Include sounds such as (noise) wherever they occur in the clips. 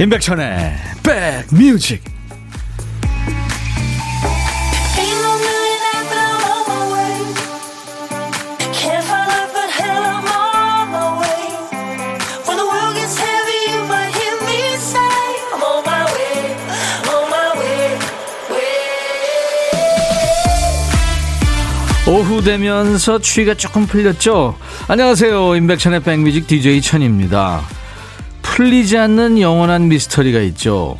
임백천의 백뮤직 오후 되면서 추위가 조금 풀렸죠? 안녕하세요. 임백천의 백뮤직 DJ 천입니다. 풀리지 않는 영원한 미스터리가 있죠.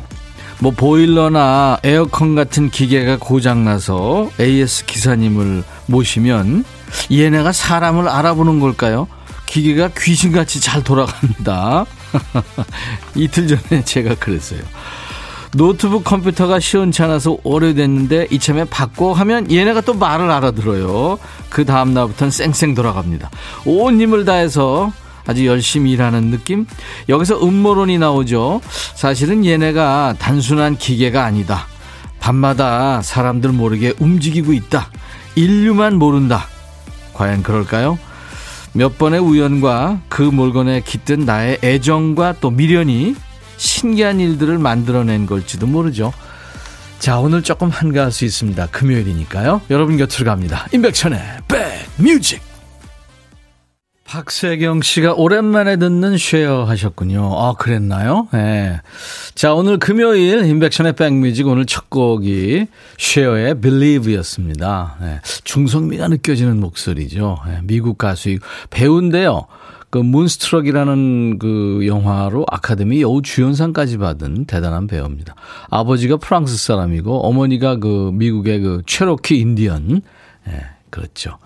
뭐 보일러나 에어컨 같은 기계가 고장나서 AS 기사님을 모시면 얘네가 사람을 알아보는 걸까요? 기계가 귀신같이 잘 돌아갑니다. (laughs) 이틀 전에 제가 그랬어요. 노트북 컴퓨터가 시원찮아서 오래됐는데 이참에 바꿔 하면 얘네가 또 말을 알아들어요. 그 다음날부터는 쌩쌩 돌아갑니다. 온 힘을 다해서 아주 열심히 일하는 느낌? 여기서 음모론이 나오죠. 사실은 얘네가 단순한 기계가 아니다. 밤마다 사람들 모르게 움직이고 있다. 인류만 모른다. 과연 그럴까요? 몇 번의 우연과 그 물건에 깃든 나의 애정과 또 미련이 신기한 일들을 만들어낸 걸지도 모르죠. 자, 오늘 조금 한가할 수 있습니다. 금요일이니까요. 여러분 곁으로 갑니다. 임백천의 백뮤직. 박세경 씨가 오랜만에 듣는 쉐어 하셨군요. 아, 그랬나요? 예. 네. 자, 오늘 금요일 임백천의 백뮤직 오늘 첫 곡이 쉐어의 Believe 였습니다. 네. 중성미가 느껴지는 목소리죠. 네. 미국 가수, 배우인데요. 그 Moonstruck이라는 그 영화로 아카데미 여우 주연상까지 받은 대단한 배우입니다. 아버지가 프랑스 사람이고 어머니가 그 미국의 그 체로키 인디언. 예, 네, 그렇죠.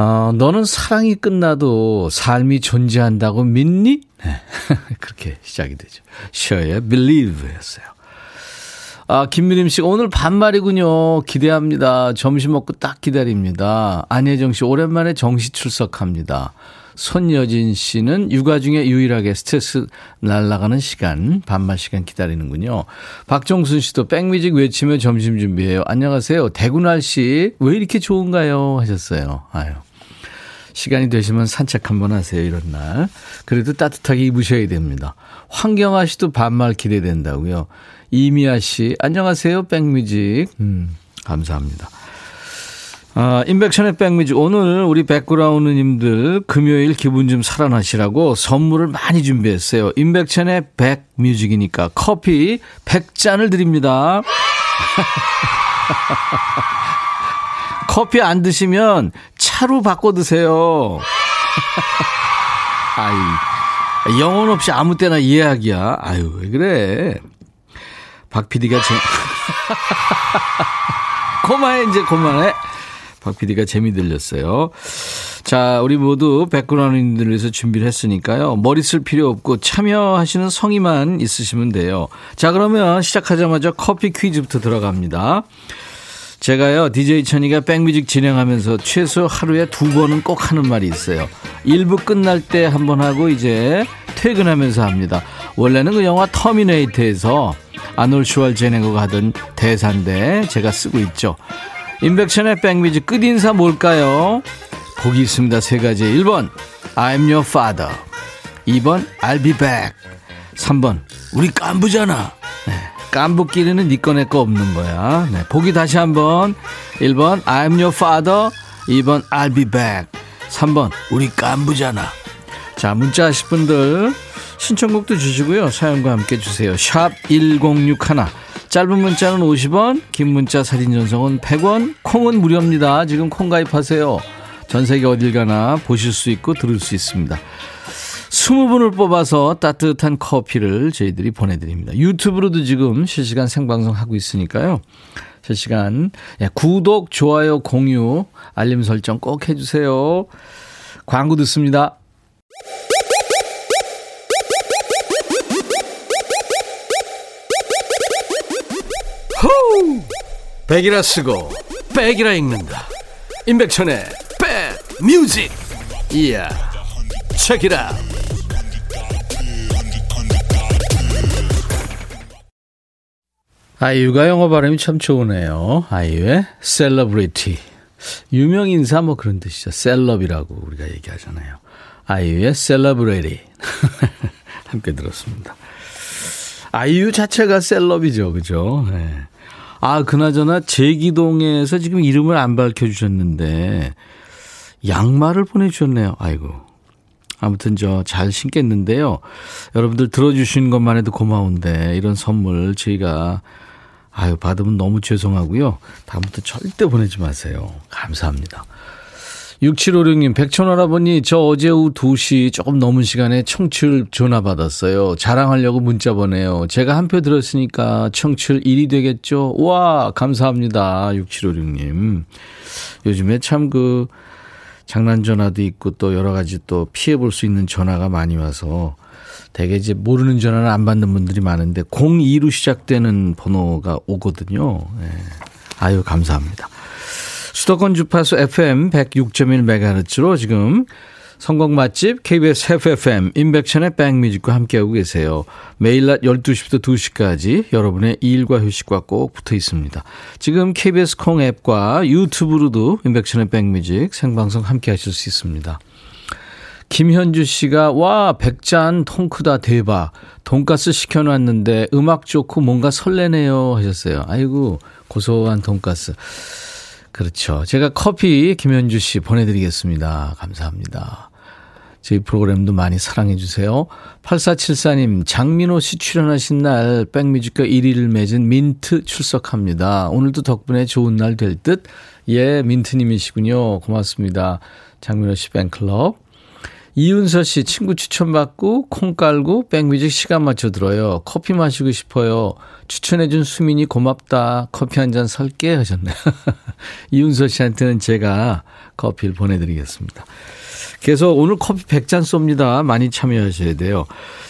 어, 너는 사랑이 끝나도 삶이 존재한다고 믿니? 네. (laughs) 그렇게 시작이 되죠. 셔의 Believe였어요. 아, 김미림 씨, 오늘 반말이군요. 기대합니다. 점심 먹고 딱 기다립니다. 안혜정 씨, 오랜만에 정시 출석합니다. 손여진 씨는 육아 중에 유일하게 스트레스 날라가는 시간, 반말 시간 기다리는군요. 박정순 씨도 백뮤직 외치며 점심 준비해요. 안녕하세요. 대구 날 씨 왜 이렇게 좋은가요? 하셨어요. 아유. 시간이 되시면 산책 한번 하세요, 이런 날. 그래도 따뜻하게 입으셔야 됩니다. 황경아 씨도 반말 기대된다고요. 이미아 씨, 안녕하세요, 백뮤직. 음, 감사합니다. 아, 인백션의 백뮤직. 오늘 우리 백그라운드님들 금요일 기분 좀 살아나시라고 선물을 많이 준비했어요. 인백션의 백뮤직이니까 커피 100잔을 드립니다. (laughs) 커피 안 드시면 차로 바꿔 드세요. (laughs) 아이, 영혼 없이 아무 때나 예약이야. 아유, 왜 그래. 박 PD가 제, (laughs) 고마해, 이제 고만해. 박 PD가 재미 들렸어요. 자, 우리 모두 백그라운드님들 위해서 준비를 했으니까요. 머리 쓸 필요 없고 참여하시는 성의만 있으시면 돼요. 자, 그러면 시작하자마자 커피 퀴즈부터 들어갑니다. 제가요, DJ 천이가 백뮤직 진행하면서 최소 하루에 두 번은 꼭 하는 말이 있어요. 1부 끝날 때 한 번 하고 이제 퇴근하면서 합니다. 원래는 그 영화 터미네이터에서 아놀 슈왈제네거가 하던 대사인데 제가 쓰고 있죠. 인백천의 백뮤직 끝인사 뭘까요? 거기 있습니다. 세 가지. 1번, I'm your father. 2번, I'll be back. 3번, 우리 깐부잖아. 네. 깐부끼리는 니꺼 네 내꺼 없는 거야. 네. 보기 다시 한번. 1번, I'm your father. 2번, I'll be back. 3번, 우리 깐부잖아. 자, 문자 하실 분들 신청곡도 주시고요. 사연과 함께 주세요. 샵 1061. 짧은 문자는 50원, 긴 문자 사진 전송은 100원, 콩은 무료입니다. 지금 콩 가입하세요. 전 세계 어딜 가나 보실 수 있고 들을 수 있습니다. 20분을 뽑아서 따뜻한 커피를 저희들이 보내드립니다. 유튜브로도 지금 실시간 생방송 하고 있으니까요. 실시간 예, 구독, 좋아요, 공유, 알림 설정 꼭 해주세요. 광고 듣습니다. 호우! 백이라 쓰고 백이라 읽는다. 임백천의 백 뮤직. 이야. 책이라. 아이유가 영어 발음이 참 좋으네요. 아이유의 셀러브리티. 유명 인사 뭐 그런 뜻이죠. celeb이라고 우리가 얘기하잖아요. 아이유의 셀러브레리. (laughs) 함께 들었습니다. 아이유 자체가 celeb이죠. 그죠? 네. 아, 그나저나 제기동에서 지금 이름을 안 밝혀주셨는데, 양말을 보내주셨네요. 아이고. 아무튼 저 잘 신겠는데요. 여러분들 들어주신 것만 해도 고마운데, 이런 선물 저희가, 아유, 받으면 너무 죄송하고요. 다음부터 절대 보내지 마세요. 감사합니다. 6756님, 백천 할아버니, 저 어제 오후 2시 조금 넘은 시간에 청취율 전화 받았어요. 자랑하려고 문자 보내요. 제가 한 표 들었으니까 청취율 1위 되겠죠? 와, 감사합니다. 6756님. 요즘에 참 그, 장난 전화도 있고 또 여러 가지 또 피해 볼 수 있는 전화가 많이 와서 대개 이제 모르는 전화는 안 받는 분들이 많은데 02로 시작되는 번호가 오거든요. 네. 아유, 감사합니다. 수도권 주파수 FM 106.1MHz로 지금 성공 맛집 KBS FFM 인백션의 백뮤직과 함께하고 계세요. 매일 낮 12시부터 2시까지 여러분의 일과 휴식과 꼭 붙어 있습니다. 지금 KBS 콩 앱과 유튜브로도 인백션의 백뮤직 생방송 함께 하실 수 있습니다. 김현주 씨가 와 백잔 통크다 대박 돈가스 시켜놨는데 음악 좋고 뭔가 설레네요 하셨어요. 아이고 고소한 돈가스. 그렇죠. 제가 커피 김현주 씨 보내드리겠습니다. 감사합니다. 저희 프로그램도 많이 사랑해 주세요. 8474님, 장민호 씨 출연하신 날 백뮤직과 1위를 맺은 민트 출석합니다. 오늘도 덕분에 좋은 날 될 듯. 예, 민트님이시군요. 고맙습니다. 장민호 씨 팬클럽. 이윤서 씨 친구 추천받고 콩 깔고 백뮤직 시간 맞춰 들어요. 커피 마시고 싶어요. 추천해준 수민이 고맙다. 커피 한 잔 살게 하셨네요. (laughs) 이윤서 씨한테는 제가 커피를 보내드리겠습니다. 계속 오늘 커피 100잔 쏩니다. 많이 참여하셔야 돼요.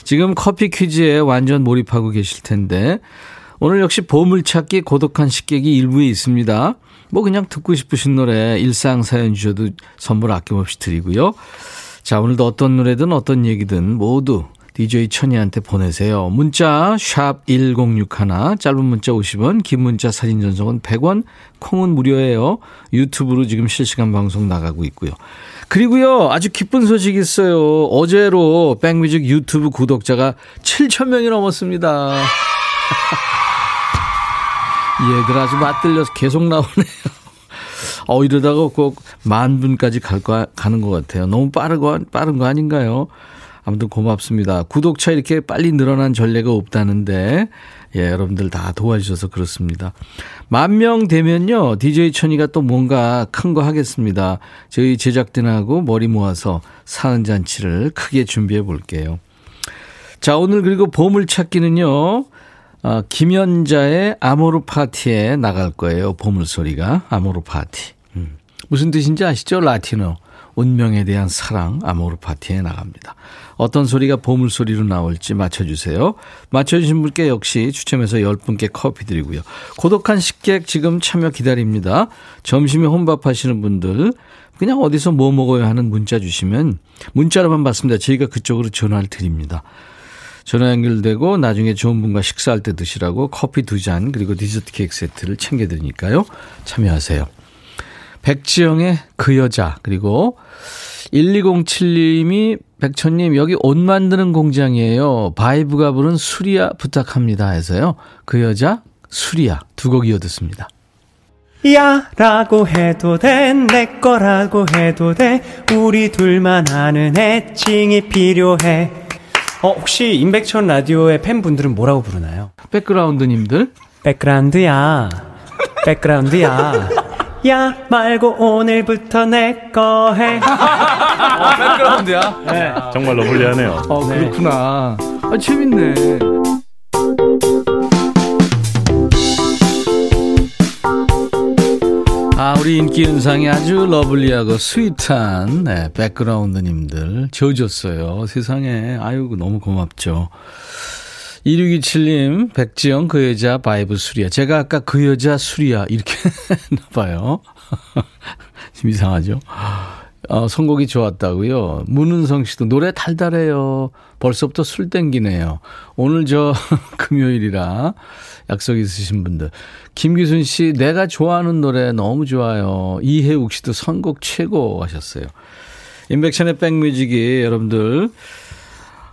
지금 커피 퀴즈에 완전 몰입하고 계실 텐데 오늘 역시 보물찾기 고독한 식객이 일부에 있습니다. 뭐 그냥 듣고 싶으신 노래 일상 사연 주셔도 선물 아낌없이 드리고요. 자, 오늘도 어떤 노래든 어떤 얘기든 모두 DJ 천이한테 보내세요. 문자 1061, 짧은 문자 50원, 긴 문자 사진 전송은 100원, 콩은 무료예요. 유튜브로 지금 실시간 방송 나가고 있고요. 그리고요, 아주 기쁜 소식이 있어요. 어제로 백뮤직 유튜브 구독자가 7,000명이 넘었습니다. (laughs) 얘들 아주 맞들려서 계속 나오네요. 어, 이러다가 꼭 만 분까지 갈 거, 가는 것 같아요. 너무 빠르고, 빠른 거 아닌가요? 아무튼 고맙습니다. 구독자 이렇게 빨리 늘어난 전례가 없다는데, 예, 여러분들 다 도와주셔서 그렇습니다. 만 명 되면요, DJ 천이가 또 뭔가 큰 거 하겠습니다. 저희 제작진하고 머리 모아서 사은 잔치를 크게 준비해 볼게요. 자, 오늘 그리고 보물찾기는요, 어, 김연자의 아모르 파티에 나갈 거예요. 보물소리가. 아모르 파티. 음. 무슨 뜻인지 아시죠? 라틴어. 운명에 대한 사랑, 아모르 파티에 나갑니다. 어떤 소리가 보물소리로 나올지 맞춰주세요. 맞춰주신 분께 역시 추첨해서 10분께 커피 드리고요. 고독한 식객 지금 참여 기다립니다. 점심에 혼밥 하시는 분들, 그냥 어디서 뭐 먹어야 하는 문자 주시면 문자로만 받습니다. 저희가 그쪽으로 전화를 드립니다. 전화 연결되고 나중에 좋은 분과 식사할 때 드시라고 커피 두 잔 그리고 디저트 케이크 세트를 챙겨드리니까요. 참여하세요. 백지영의 그 여자 그리고 1207님이 백천님 여기 옷 만드는 공장이에요. 바이브가 부른 수리야 부탁합니다 해서요. 그 여자 수리야 두 곡 이어 듣습니다. 야 라고 해도 돼 내 거라고 해도 돼 우리 둘만 아는 애칭이 필요해 어, 혹시 임백천 라디오의 팬분들은 뭐라고 부르나요? 백그라운드님들? 백그라운드야. 백그라운드야. 야 말고 오늘부터 내 거 해. (laughs) 어, 백그라운드야? 네. 정말 러블리하네요. 어, 그렇구나. 아, 재밌네. 아, 우리 인기 현상이 아주 lovely하고 sweet한 네, 백그라운드님들 지어줬어요. 세상에. 아유, 너무 고맙죠. 2627님, 백지영 그 여자 바이브 수리야. 제가 아까 그 여자 수리야. 이렇게 (laughs) 했나봐요. 좀 (laughs) 이상하죠? 어, 선곡이 좋았다고요. 문은성 씨도 노래 달달해요. 벌써부터 술 땡기네요. 오늘 저 (laughs) 금요일이라 약속 있으신 분들. 김기순 씨, 내가 좋아하는 노래 너무 좋아요. 이혜욱 씨도 선곡 최고 하셨어요. 인백션의 백뮤직이 여러분들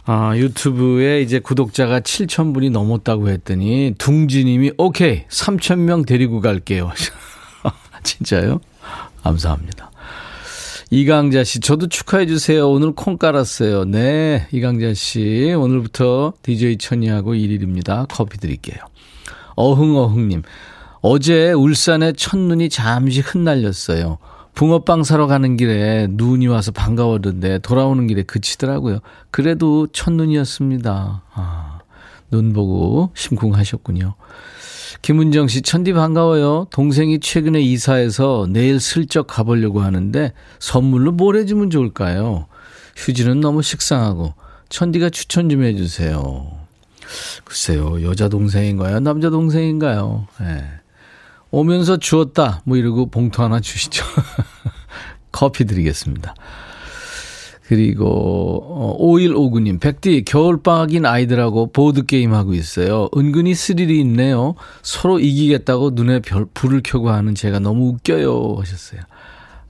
아, 유튜브에 이제 구독자가 7,000분이 넘었다고 했더니 둥지님이 오케이 3,000명 데리고 갈게요. (laughs) 진짜요? 감사합니다. 이강자 씨, 저도 축하해 주세요. 오늘 콩 깔았어요. 네, 이강자 씨, 오늘부터 DJ 천이하고 1일입니다. 커피 드릴게요. 어흥어흥님, 어제 울산에 첫눈이 잠시 흩날렸어요. 붕어빵 사러 가는 길에 눈이 와서 반가웠는데 돌아오는 길에 그치더라고요. 그래도 첫눈이었습니다. 아, 눈 보고 심쿵하셨군요. 김은정 씨, 천디 반가워요. 동생이 최근에 이사해서 내일 슬쩍 가보려고 하는데 선물로 뭘 해주면 좋을까요? 휴지는 너무 식상하고 천디가 추천 좀 해주세요. 글쎄요, 여자 동생인가요? 남자 동생인가요? 예. 네. 오면서 주었다. 뭐 이러고 봉투 하나 주시죠. (laughs) 커피 드리겠습니다. 그리고 5159님, 어, 백디 겨울방학인 아이들하고 보드게임 하고 있어요. 은근히 스릴이 있네요. 서로 이기겠다고 눈에 별, 불을 켜고 하는 제가 너무 웃겨요 하셨어요.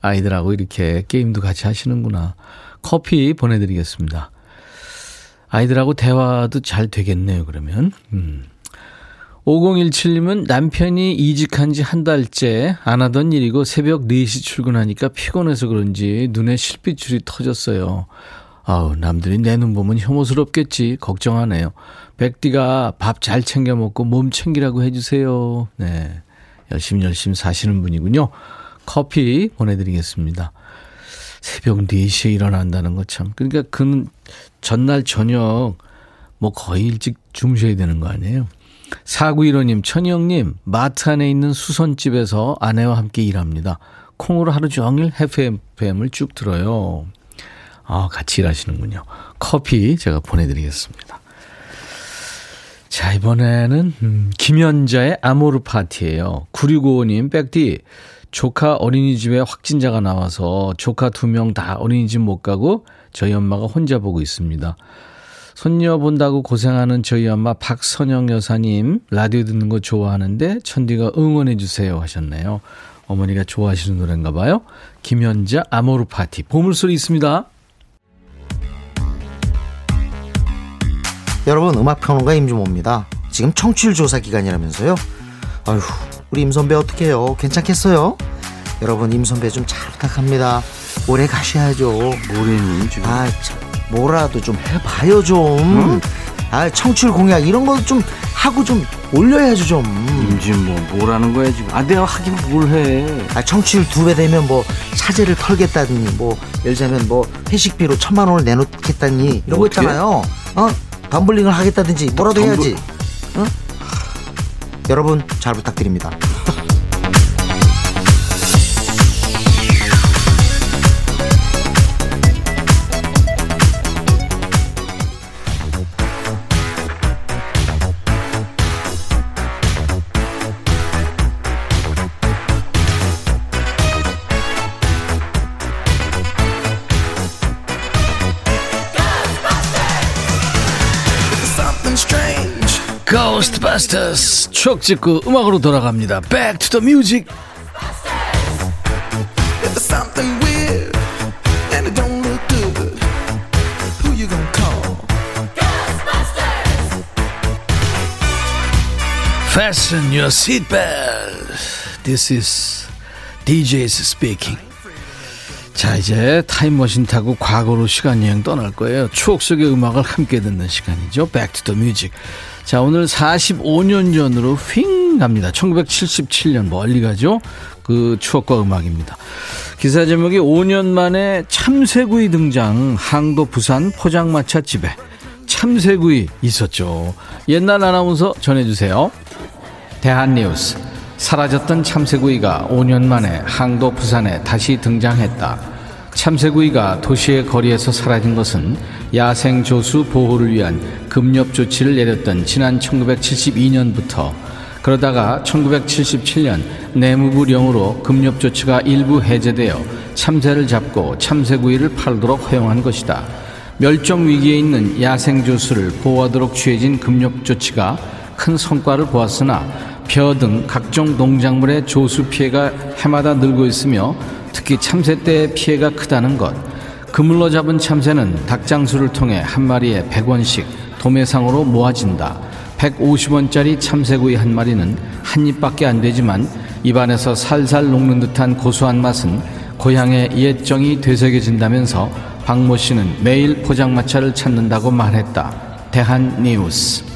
아이들하고 이렇게 게임도 같이 하시는구나. 커피 보내드리겠습니다. 아이들하고 대화도 잘 되겠네요, 그러면. 음. 5017님은 남편이 이직한 지 한 달째 안 하던 일이고 새벽 4시 출근하니까 피곤해서 그런지 눈에 실핏줄이 터졌어요. 아우, 남들이 내 눈 보면 혐오스럽겠지. 걱정하네요. 백디가 밥 잘 챙겨 먹고 몸 챙기라고 해주세요. 네. 열심히 열심히 사시는 분이군요. 커피 보내드리겠습니다. 새벽 4시에 일어난다는 것 참. 그러니까 그는 전날 저녁 뭐 거의 일찍 주무셔야 되는 거 아니에요? 4915님, 천희영님, 마트 안에 있는 수선집에서 아내와 함께 일합니다. 콩으로 하루 종일 FM을 쭉 들어요. 아, 같이 일하시는군요. 커피 제가 보내드리겠습니다. 자, 이번에는, 음, 김연자의 아모르 파티예요 9655님, 백디, 조카 어린이집에 확진자가 나와서 조카 두 명 다 어린이집 못 가고 저희 엄마가 혼자 보고 있습니다. 손녀 본다고 고생하는 저희 엄마 박선영 여사님 라디오 듣는 거 좋아하는데 천디가 응원해 주세요 하셨네요. 어머니가 좋아하시는 노래인가 봐요. 김현자 아모르 파티 보물소리 있습니다. 여러분 음악 평론가 임주모입니다. 지금 청취율 조사 기간이라면서요. 아휴 우리 임 선배 어떡해요? 괜찮겠어요? 여러분 임 선배 좀 잘 부탁합니다. 오래 가셔야죠. 지금? 아 참. 뭐라도 좀 해봐요 좀. 응? 아 청취율 공약 이런 거 좀 하고 좀 올려야죠 좀. 임진 뭐 뭐라는 거야 지금? 아 내가 하긴 뭘 해? 아 청취율 두 배 되면 뭐 차제를 털겠다더니 뭐 예를 들면 뭐 회식비로 천만 원을 내놓겠다니 이런 거 있잖아요. 어 덤블링을 하겠다든지 뭐라도 덤블... 해야지. 어? 여러분 잘 부탁드립니다. Ghostbusters 추억 찍고 음악으로 돌아갑니다. Back to the music. Fasten your seatbelt. This is DJ's speaking. 자, 이제 타임머신 타고 과거로 시간여행 떠날 거예요. 추억 속의 음악을 함께 듣는 시간이죠. Back to the music. 자, 오늘 45년 전으로 휙 갑니다. 1977년 멀리 가죠? 그 추억과 음악입니다. 기사 제목이 5년 만에 참새구이 등장 항도 부산 포장마차 집에 참새구이 있었죠. 옛날 아나운서 전해주세요. 대한뉴스 사라졌던 참새구이가 5년 만에 항도 부산에 다시 등장했다. 참새구이가 도시의 거리에서 사라진 것은 야생 조수 보호를 위한 금렵 조치를 내렸던 지난 1972년부터 그러다가 1977년 내무부령으로 금렵 조치가 일부 해제되어 참새를 잡고 참새구이를 팔도록 허용한 것이다. 멸종 위기에 있는 야생 조수를 보호하도록 취해진 금렵 조치가 큰 성과를 보았으나 벼 등 각종 농작물의 조수 피해가 해마다 늘고 있으며 특히 참새 때의 피해가 크다는 것. 그물로 잡은 참새는 닭장수를 통해 한 마리에 100원씩 도매상으로 모아진다. 150원짜리 참새구이 한 마리는 한 입밖에 안 되지만 입안에서 살살 녹는 듯한 고소한 맛은 고향의 옛정이 되새겨진다면서 박모 씨는 매일 포장마차를 찾는다고 말했다. 대한뉴스.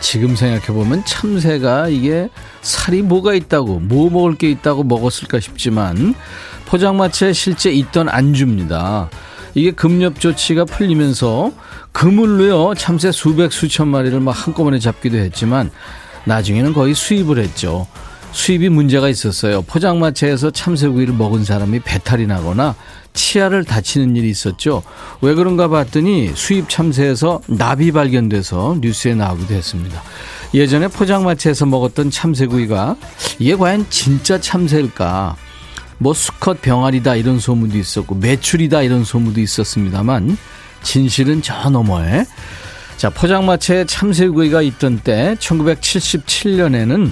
지금 생각해보면 참새가 이게 살이 뭐가 있다고, 뭐 먹을 게 있다고 먹었을까 싶지만 포장마차에 실제 있던 안주입니다. 이게 금렵 조치가 풀리면서 그물로요 참새 수백 수천 마리를 막 한꺼번에 잡기도 했지만 나중에는 거의 수입을 했죠. 수입이 문제가 있었어요. 포장마차에서 참새구이를 먹은 사람이 배탈이 나거나 치아를 다치는 일이 있었죠. 왜 그런가 봤더니 수입 참새에서 나비 발견돼서 뉴스에 나오기도 했습니다. 예전에 포장마차에서 먹었던 참새구이가 이게 과연 진짜 참새일까? 뭐 수컷 병아리다 이런 소문도 있었고 매출이다 이런 소문도 있었습니다만 진실은 저 너머에 자 포장마차에 참새구이가 있던 때 1977년에는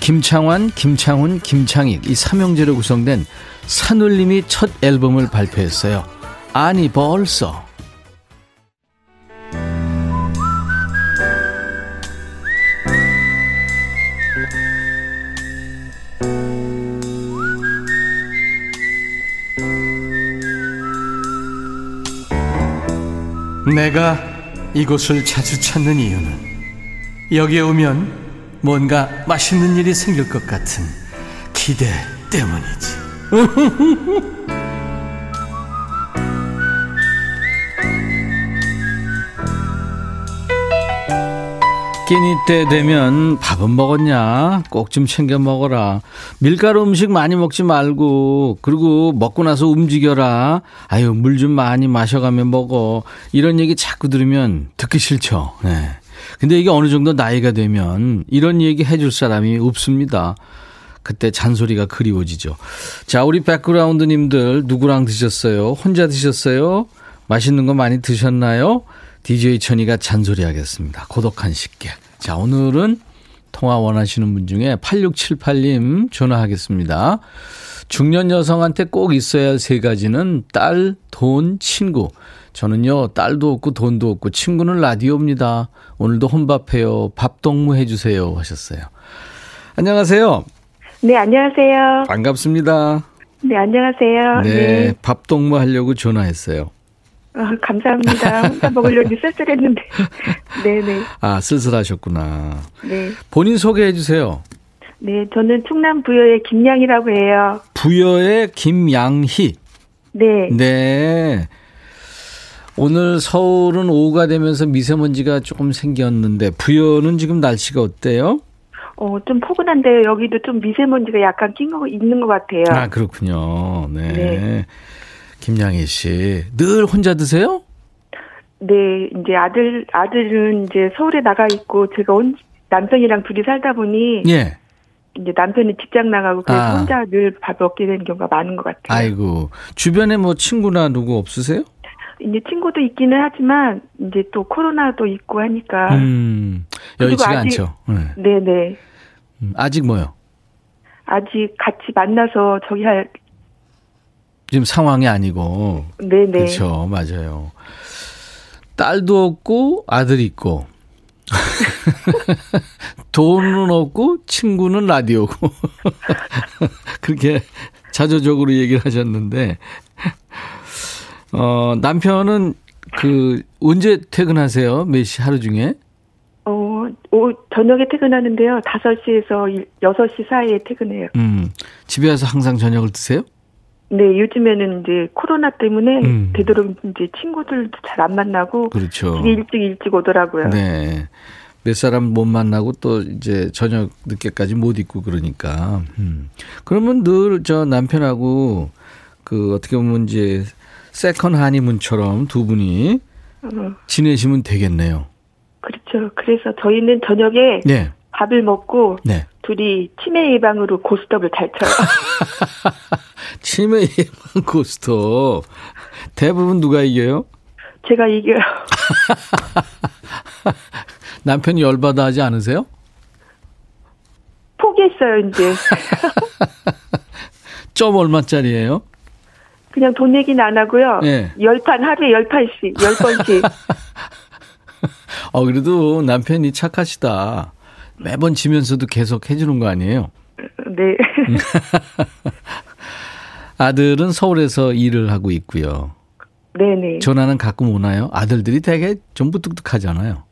김창완, 김창훈, 김창익 이 삼형제로 구성된 산울림이 첫 앨범을 발표했어요. 아니 벌써 내가 이곳을 자주 찾는 이유는 여기에 오면 뭔가 맛있는 일이 생길 것 같은 기대 때문이지. (laughs) 끼니 때 되면 밥은 먹었냐? 꼭 좀 챙겨 먹어라. 밀가루 음식 많이 먹지 말고, 그리고 먹고 나서 움직여라. 아유, 물 좀 많이 마셔가며 먹어. 이런 얘기 자꾸 들으면 듣기 싫죠. 네. 근데 이게 어느 정도 나이가 되면 이런 얘기 해줄 사람이 없습니다. 그때 잔소리가 그리워지죠. 자, 우리 백그라운드님들 누구랑 드셨어요? 혼자 드셨어요? 맛있는 거 많이 드셨나요? DJ 천이가 잔소리 하겠습니다. 고독한 식객. 자, 오늘은 통화 원하시는 분 중에 8678님 전화하겠습니다. 중년 여성한테 꼭 있어야 할 세 가지는 딸, 돈, 친구. 저는요, 딸도 없고 돈도 없고 친구는 라디오입니다. 오늘도 혼밥해요. 밥 동무 해주세요. 하셨어요. 안녕하세요. 네, 안녕하세요. 반갑습니다. 네, 안녕하세요. 네, 네. 밥 동무 하려고 전화했어요. 어, 감사합니다. 혼자 먹으려니 쓸쓸했는데. (laughs) 네네. 아, 쓸쓸하셨구나. 네. 본인 소개해 주세요. 네, 저는 충남 부여의 김양이라고 해요. 부여의 김양희. 네. 네. 오늘 서울은 오후가 되면서 미세먼지가 조금 생겼는데 부여는 지금 날씨가 어때요? 어, 좀 포근한데 여기도 좀 미세먼지가 약간 낀 거 있는 것 같아요. 아 그렇군요. 네. 네. 김양희 씨, 늘 혼자 드세요? 네, 이제 아들, 아들은 이제 서울에 나가 있고 제가 온, 남편이랑 둘이 살다 보니 예. 이제 남편이 직장 나가고 그래서 아. 혼자 늘 밥 먹게 되는 경우가 많은 것 같아요. 아이고 주변에 뭐 친구나 누구 없으세요? 이제 친구도 있기는 하지만 이제 또 코로나도 있고 하니까 음, 여의치가 아직- 않죠. 네. 네네 음, 아직 뭐요? 아직 같이 만나서 저기 할 지금 상황이 아니고 네네 그렇죠, 맞아요. 딸도 없고 아들 있고 (laughs) 돈은 없고 친구는 라디오고 (laughs) 그렇게 자조적으로 얘기를 하셨는데 어 남편은 그 언제 퇴근하세요? 몇 시 하루 중에? 어 오, 저녁에 퇴근하는데요 5시에서 6시 사이에 퇴근해요 음 집에 와서 항상 저녁을 드세요? 네 요즘에는 이제 코로나 때문에 음. 되도록 이제 친구들도 잘 안 만나고 그렇죠. 집에 일찍 일찍 오더라고요 네. 몇 사람 못 만나고 또 이제 저녁 늦게까지 못 있고 그러니까. 음. 그러면 늘 저 남편하고 그 어떻게 보면 이제 second honeymoon처럼 두 분이 어, 지내시면 되겠네요. 그렇죠 그래서 저희는 저녁에 네. 밥을 먹고 네. 둘이 치매 예방으로 고스톱을 잘 쳐요 (laughs) 치매 예방 고스톱. 대부분 누가 이겨요? 제가 이겨요 (laughs) 남편이 열받아 하지 않으세요? 포기했어요 이제 (laughs) 점 얼마짜리예요? 그냥 돈 얘기는 안 하고요. 예. 열판 하루에 열 판씩, 열 번씩. 어, 그래도 남편이 착하시다. 매번 지면서도 계속 해주는 거 아니에요? 네. (laughs) 아들은 서울에서 일을 하고 있고요. 네네. 전화는 가끔 오나요? 아들들이 되게 좀 부뚝뚝하잖아요.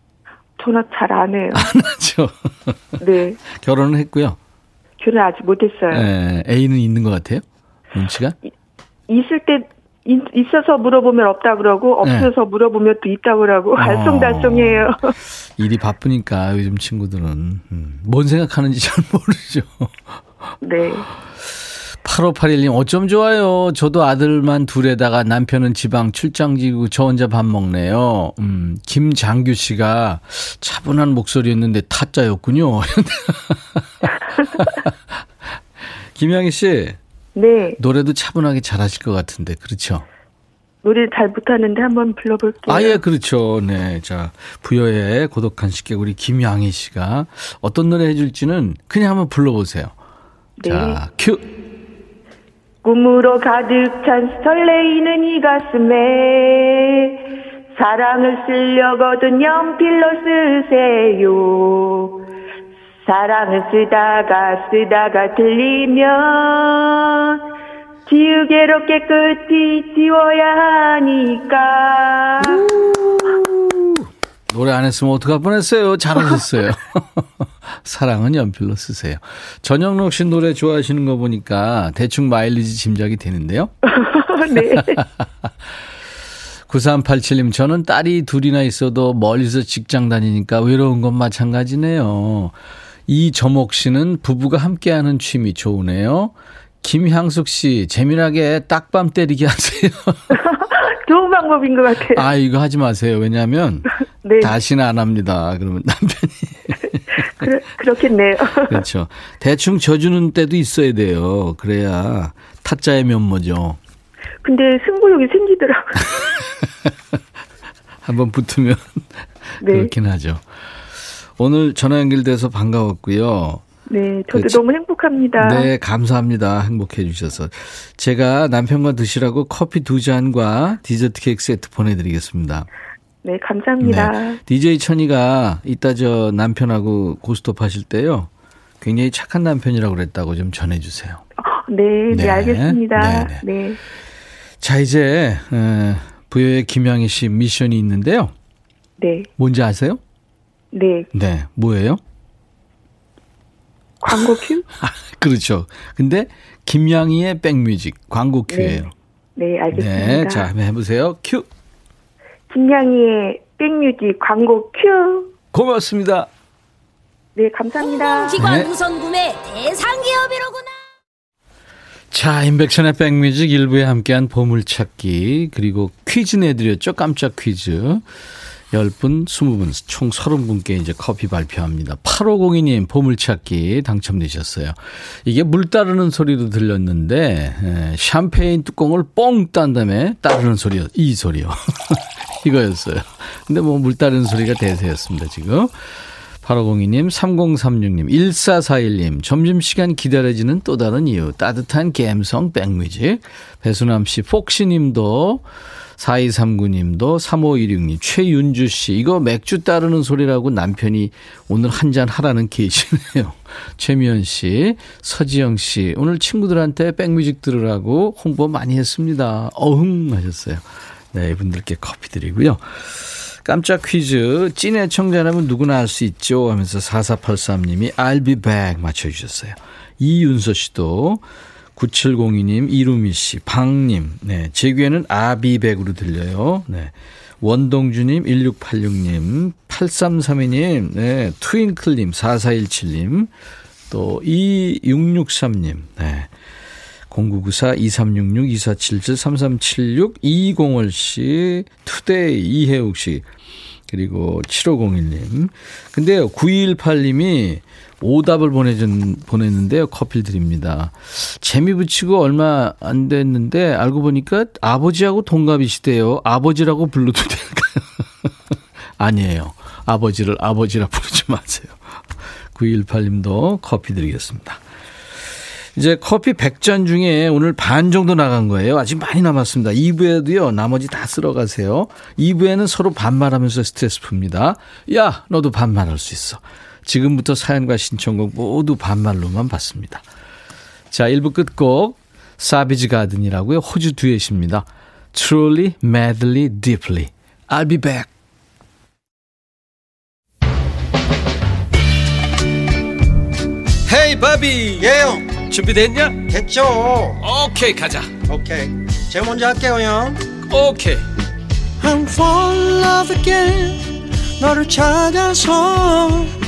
전화 잘 안 해요. 그렇죠. (laughs) 네. 결혼을 했고요. 결혼 아직 못했어요. 예, 애인은 있는 것 같아요. 눈치가? 있을 때 있, 있어서 물어보면 없다 그러고 네. 없어서 물어보면 또 있다 그러고 어. 알쏭달쏭해요. (laughs) 일이 바쁘니까 요즘 친구들은 음, 뭔 생각하는지 잘 모르죠. 네. 8581님 어쩜 좋아요. 저도 아들만 둘에다가 남편은 지방 출장지고 저 혼자 밥 먹네요. 음, 김장규 씨가 차분한 목소리였는데 타짜였군요. (laughs) (laughs) 김양희 씨 네. 노래도 차분하게 잘하실 것 같은데 그렇죠? 노래 잘 못하는데 한번 불러볼게요. 아 예 그렇죠. 네, 자 부여의 고독한 식객 우리 김양희 씨가 어떤 노래 해줄지는 그냥 한번 불러보세요. 네. 자 큐. 꿈으로 가득 찬 설레이는 이 가슴에 사랑을 쓰려거든 연필로 쓰세요. 사랑을 쓰다가 쓰다가 들리면 지우개로 깨끗이 지워야 하니까. 노래 안 했으면 어떡할 뻔했어요. 잘하셨어요. (laughs) 사랑은 연필로 쓰세요. 전영록 씨 노래 좋아하시는 거 보니까 대충 마일리지 짐작이 되는데요. (laughs) 네. (laughs) 9387님, 저는 딸이 둘이나 있어도 멀리서 직장 다니니까 외로운 건 마찬가지네요. 이점옥 씨는 부부가 함께하는 취미 좋으네요. 김향숙 씨, 재미나게 딱밤 때리기 하세요. (laughs) 좋은 방법인 것 같아요. 아, 이거 하지 마세요. 왜냐하면 (laughs) 네. 다시는 안 합니다. 그러면 남편이. (laughs) 그러, 그렇겠네요. 그렇죠. 대충 져주는 때도 있어야 돼요. 그래야 타짜의 면모죠. 근데 승부욕이 생기더라고요. 한번 붙으면 네. 그렇긴 하죠. 오늘 전화 연결돼서 반가웠고요. 네, 저도 그치. 너무 행복합니다. 네, 감사합니다. 행복해 주셔서. 제가 남편과 드시라고 커피 두 잔과 디저트 케이크 세트 보내드리겠습니다. 네, 감사합니다. DJ 천이가 이따 저 남편하고 고스톱 하실 때요. 굉장히 착한 남편이라고 그랬다고 좀 전해주세요. 네, 네, 네. 알겠습니다. 네, 네. 자, 이제, 에, 부여의 김양희 씨 미션이 있는데요. 네, 뭔지 아세요? 네. 네, 뭐예요? 광고 큐? (laughs) 그렇죠. 근데 김양희의 백뮤직 광고 큐예요. 네, 알겠습니다. 네, 자, 한번 해보세요. 큐. 김양희의 백뮤직 광고 큐. 고맙습니다. 네, 감사합니다. 기관 네. 우선 구매 대상 기업이로구나. 자, 인백션의 백뮤직 일부에 함께한 보물찾기 그리고 퀴즈 내드렸죠. 깜짝 퀴즈. 10분, 20분, 총 30분께 이제 커피 발표합니다. 8502님 보물찾기 당첨되셨어요. 이게 물 따르는 소리로 들렸는데 에, 샴페인 뚜껑을 뻥 딴 다음에 따르는 소리요. 이 소리요. (laughs) 이거였어요. 근데 뭐 물 따르는 소리가 대세였습니다, 지금. 8502님, 3036님, 1441님, 점심시간 기다려지는 또 다른 이유, 따뜻한 갬성 백뮤직. 배수남 씨, 폭시님도, 4239님도, 3516님, 최윤주 씨, 이거 맥주 따르는 소리라고 남편이 오늘 한 잔 하라는 계시네요. (laughs) 최미연 씨, 서지영 씨, 오늘 친구들한테 백뮤직 들으라고 홍보 많이 했습니다. 어흥 하셨어요. 네, 이분들께 커피 드리고요. 깜짝 퀴즈 찐의 청자라면 누구나 알 수 있죠 하면서 4483님이 I'll be back 맞춰주셨어요. 이윤서 씨도 9702님, 이루미 씨, 방님, 네, 제 귀에는 아비백으로 들려요. 네. 원동주님, 1686님, 8332님, 네, 트윙클님, 4417님, 또 2663님, 네. 0994 2366 2477 3376 이공월 씨, 투데이 이혜욱 씨, 그리고 7501님. 근데요, 9218님이 오답을 보내준, 보냈는데요. 커피를 드립니다. 재미 붙이고 얼마 안 됐는데 알고 보니까 아버지하고 동갑이시대요. 아버지라고 불러도 될까요? (laughs) 아니에요. 아버지를 아버지라 부르지 마세요. 9218님도 커피 드리겠습니다. 이제 커피 100잔 중에 오늘 반 정도 나간 거예요. 아직 많이 남았습니다. 2부에도요, 나머지 다 쓸어 가세요. 2부에는 서로 반말하면서 스트레스 풉니다. 야, 너도 반말할 수 있어. 지금부터 사연과 신청곡 모두 반말로만 받습니다. 자, 1부 끝곡, 사비지 가든이라고요. 호주 듀엣입니다. Truly, madly, deeply. I'll be back. 헤이 바비 예영 준비됐냐? 됐죠 오케이 가자 오케이 제가 먼저 할게요 형 오케이 I'm fall in love again 너를 찾아서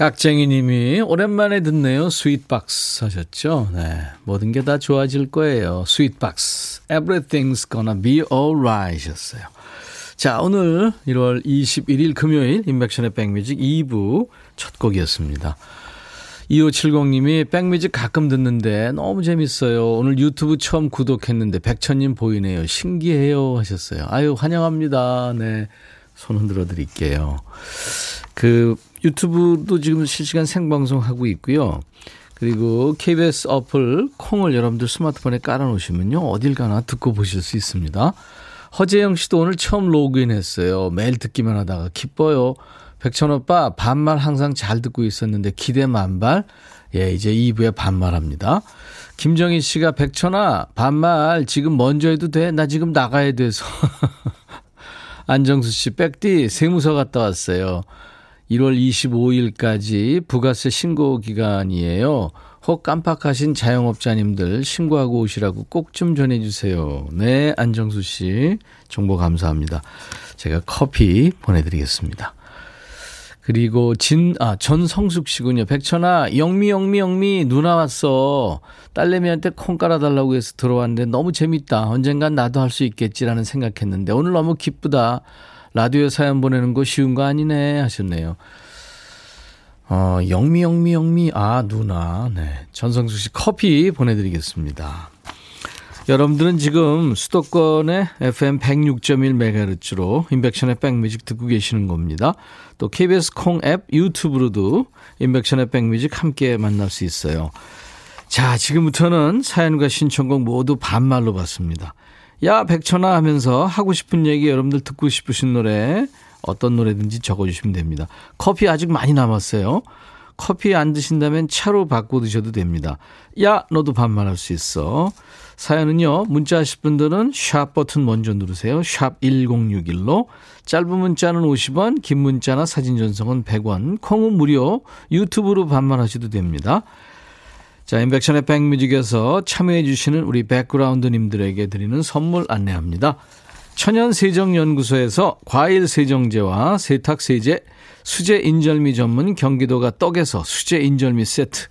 깍쟁이님이 오랜만에 듣네요. Sweetbox 하셨죠? 네. 모든 게 다 좋아질 거예요. Sweetbox. Everything's gonna be alright 하셨어요. 자, 오늘 1월 21일 금요일 임백천의 백뮤직 2부 첫 곡이었습니다. 2570님이 백뮤직 가끔 듣는데 너무 재밌어요. 오늘 유튜브 처음 구독했는데 백천님 보이네요. 신기해요 하셨어요. 아유, 환영합니다. 네. 손 흔들어 드릴게요. 그 유튜브도 지금 실시간 생방송 하고 있고요. 그리고 KBS 어플 콩을 여러분들 스마트폰에 깔아놓으시면요. 어딜 가나 듣고 보실 수 있습니다. 허재영 씨도 오늘 처음 로그인 했어요. 매일 듣기만 하다가 기뻐요. 백천 오빠 반말 항상 잘 듣고 있었는데 기대 만발. 예, 이제 2부에 반말합니다. 김정희 씨가 백천아 반말 지금 먼저 해도 돼? 나 지금 나가야 돼서. (laughs) 안정수 씨 백디 세무서 갔다 왔어요. 1월 25일까지 부가세 신고 기간이에요. 혹 깜빡하신 자영업자님들 신고하고 오시라고 꼭 좀 전해주세요. 네, 안정수 씨. 정보 감사합니다. 제가 커피 보내드리겠습니다. 그리고 진, 아, 전성숙 씨군요. 백천아, 영미, 영미, 영미, 누나 왔어. 딸내미한테 콩 깔아달라고 해서 들어왔는데 너무 재밌다. 언젠간 나도 할 수 있겠지라는 생각했는데 오늘 너무 기쁘다. 라디오 사연 보내는 거 쉬운 거 아니네 하셨네요. 어, 영미, 영미, 영미, 아, 누나. 네. 전성수 씨 커피 보내드리겠습니다. 여러분들은 지금 수도권의 FM 106.1MHz로 인백션의 백뮤직 듣고 계시는 겁니다. 또 KBS 콩 앱 유튜브로도 인백션의 백뮤직 함께 만날 수 있어요. 자, 지금부터는 사연과 신청곡 모두 반말로 받습니다. 야, 백천아 하면서 하고 싶은 얘기 여러분들 듣고 싶으신 노래 어떤 노래든지 적어주시면 됩니다. 커피 아직 많이 남았어요. 커피 안 드신다면 차로 바꿔 드셔도 됩니다. 야, 너도 반말할 수 있어. 사연은요, 문자 하실 분들은 샵 버튼 먼저 누르세요. 샵 1061로. 짧은 문자는 50원, 긴 문자나 사진 전송은 100원, 콩은 무료, 유튜브로 반말하셔도 됩니다. 자, 임백천의 백뮤직에서 참여해주시는 우리 백그라운드님들에게 드리는 선물 안내합니다. 천연세정연구소에서 과일세정제와 세탁세제, 수제인절미 전문 경기도가 떡에서 수제인절미 세트,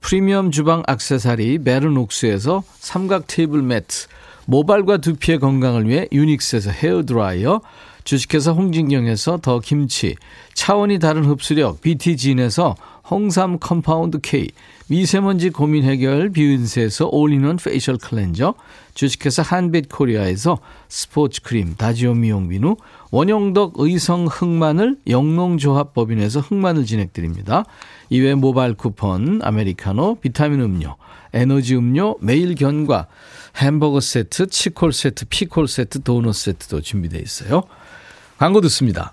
프리미엄 주방 악세사리 메르녹스에서 삼각 테이블 매트, 모발과 두피의 건강을 위해 유닉스에서 헤어드라이어, 주식회사 홍진경에서 더 김치, 차원이 다른 흡수력 BT진에서 홍삼 compound K, 미세먼지 고민 해결 뷰인스에서 all-in-one facial cleanser, 주식회사 한빛 코리아에서 스포츠 크림 다지오 미용 비누, 원형덕 의성 흑마늘 영농조합법인에서 흑마늘 진행드립니다. 이외 모바일 쿠폰, 아메리카노, 비타민 음료, 에너지 음료, 매일 견과, 햄버거 세트, 치콜 세트, 피콜 세트, 도넛 세트도 준비되어 있어요. 광고 듣습니다.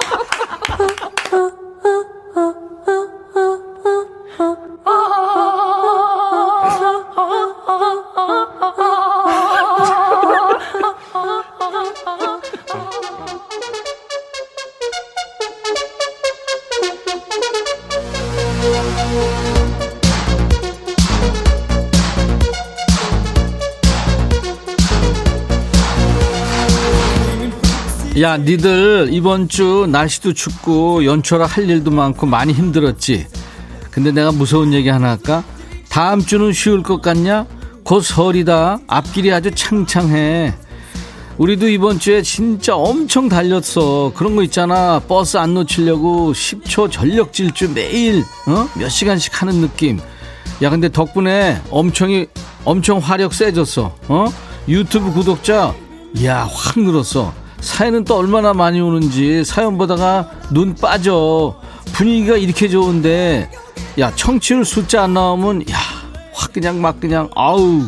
야, 니들 이번 주 날씨도 춥고 연초라 할 일도 많고 많이 힘들었지. 근데 내가 무서운 얘기 하나 할까? 다음 주는 쉬울 것 같냐? 곧 설이다. 앞길이 아주 창창해. 우리도 이번 주에 진짜 엄청 달렸어. 그런 거 있잖아. 버스 안 놓치려고 10초 전력 질주 매일, 어? 몇 시간씩 하는 느낌. 야, 근데 덕분에 엄청이, 엄청 화력 세졌어. 어? 유튜브 구독자, 야, 확 늘었어. 사연은 또 얼마나 많이 오는지 사연 보다가 눈 빠져. 분위기가 이렇게 좋은데, 야, 청취율 숫자 안 나오면, 야, 확 그냥 막 그냥, 아우.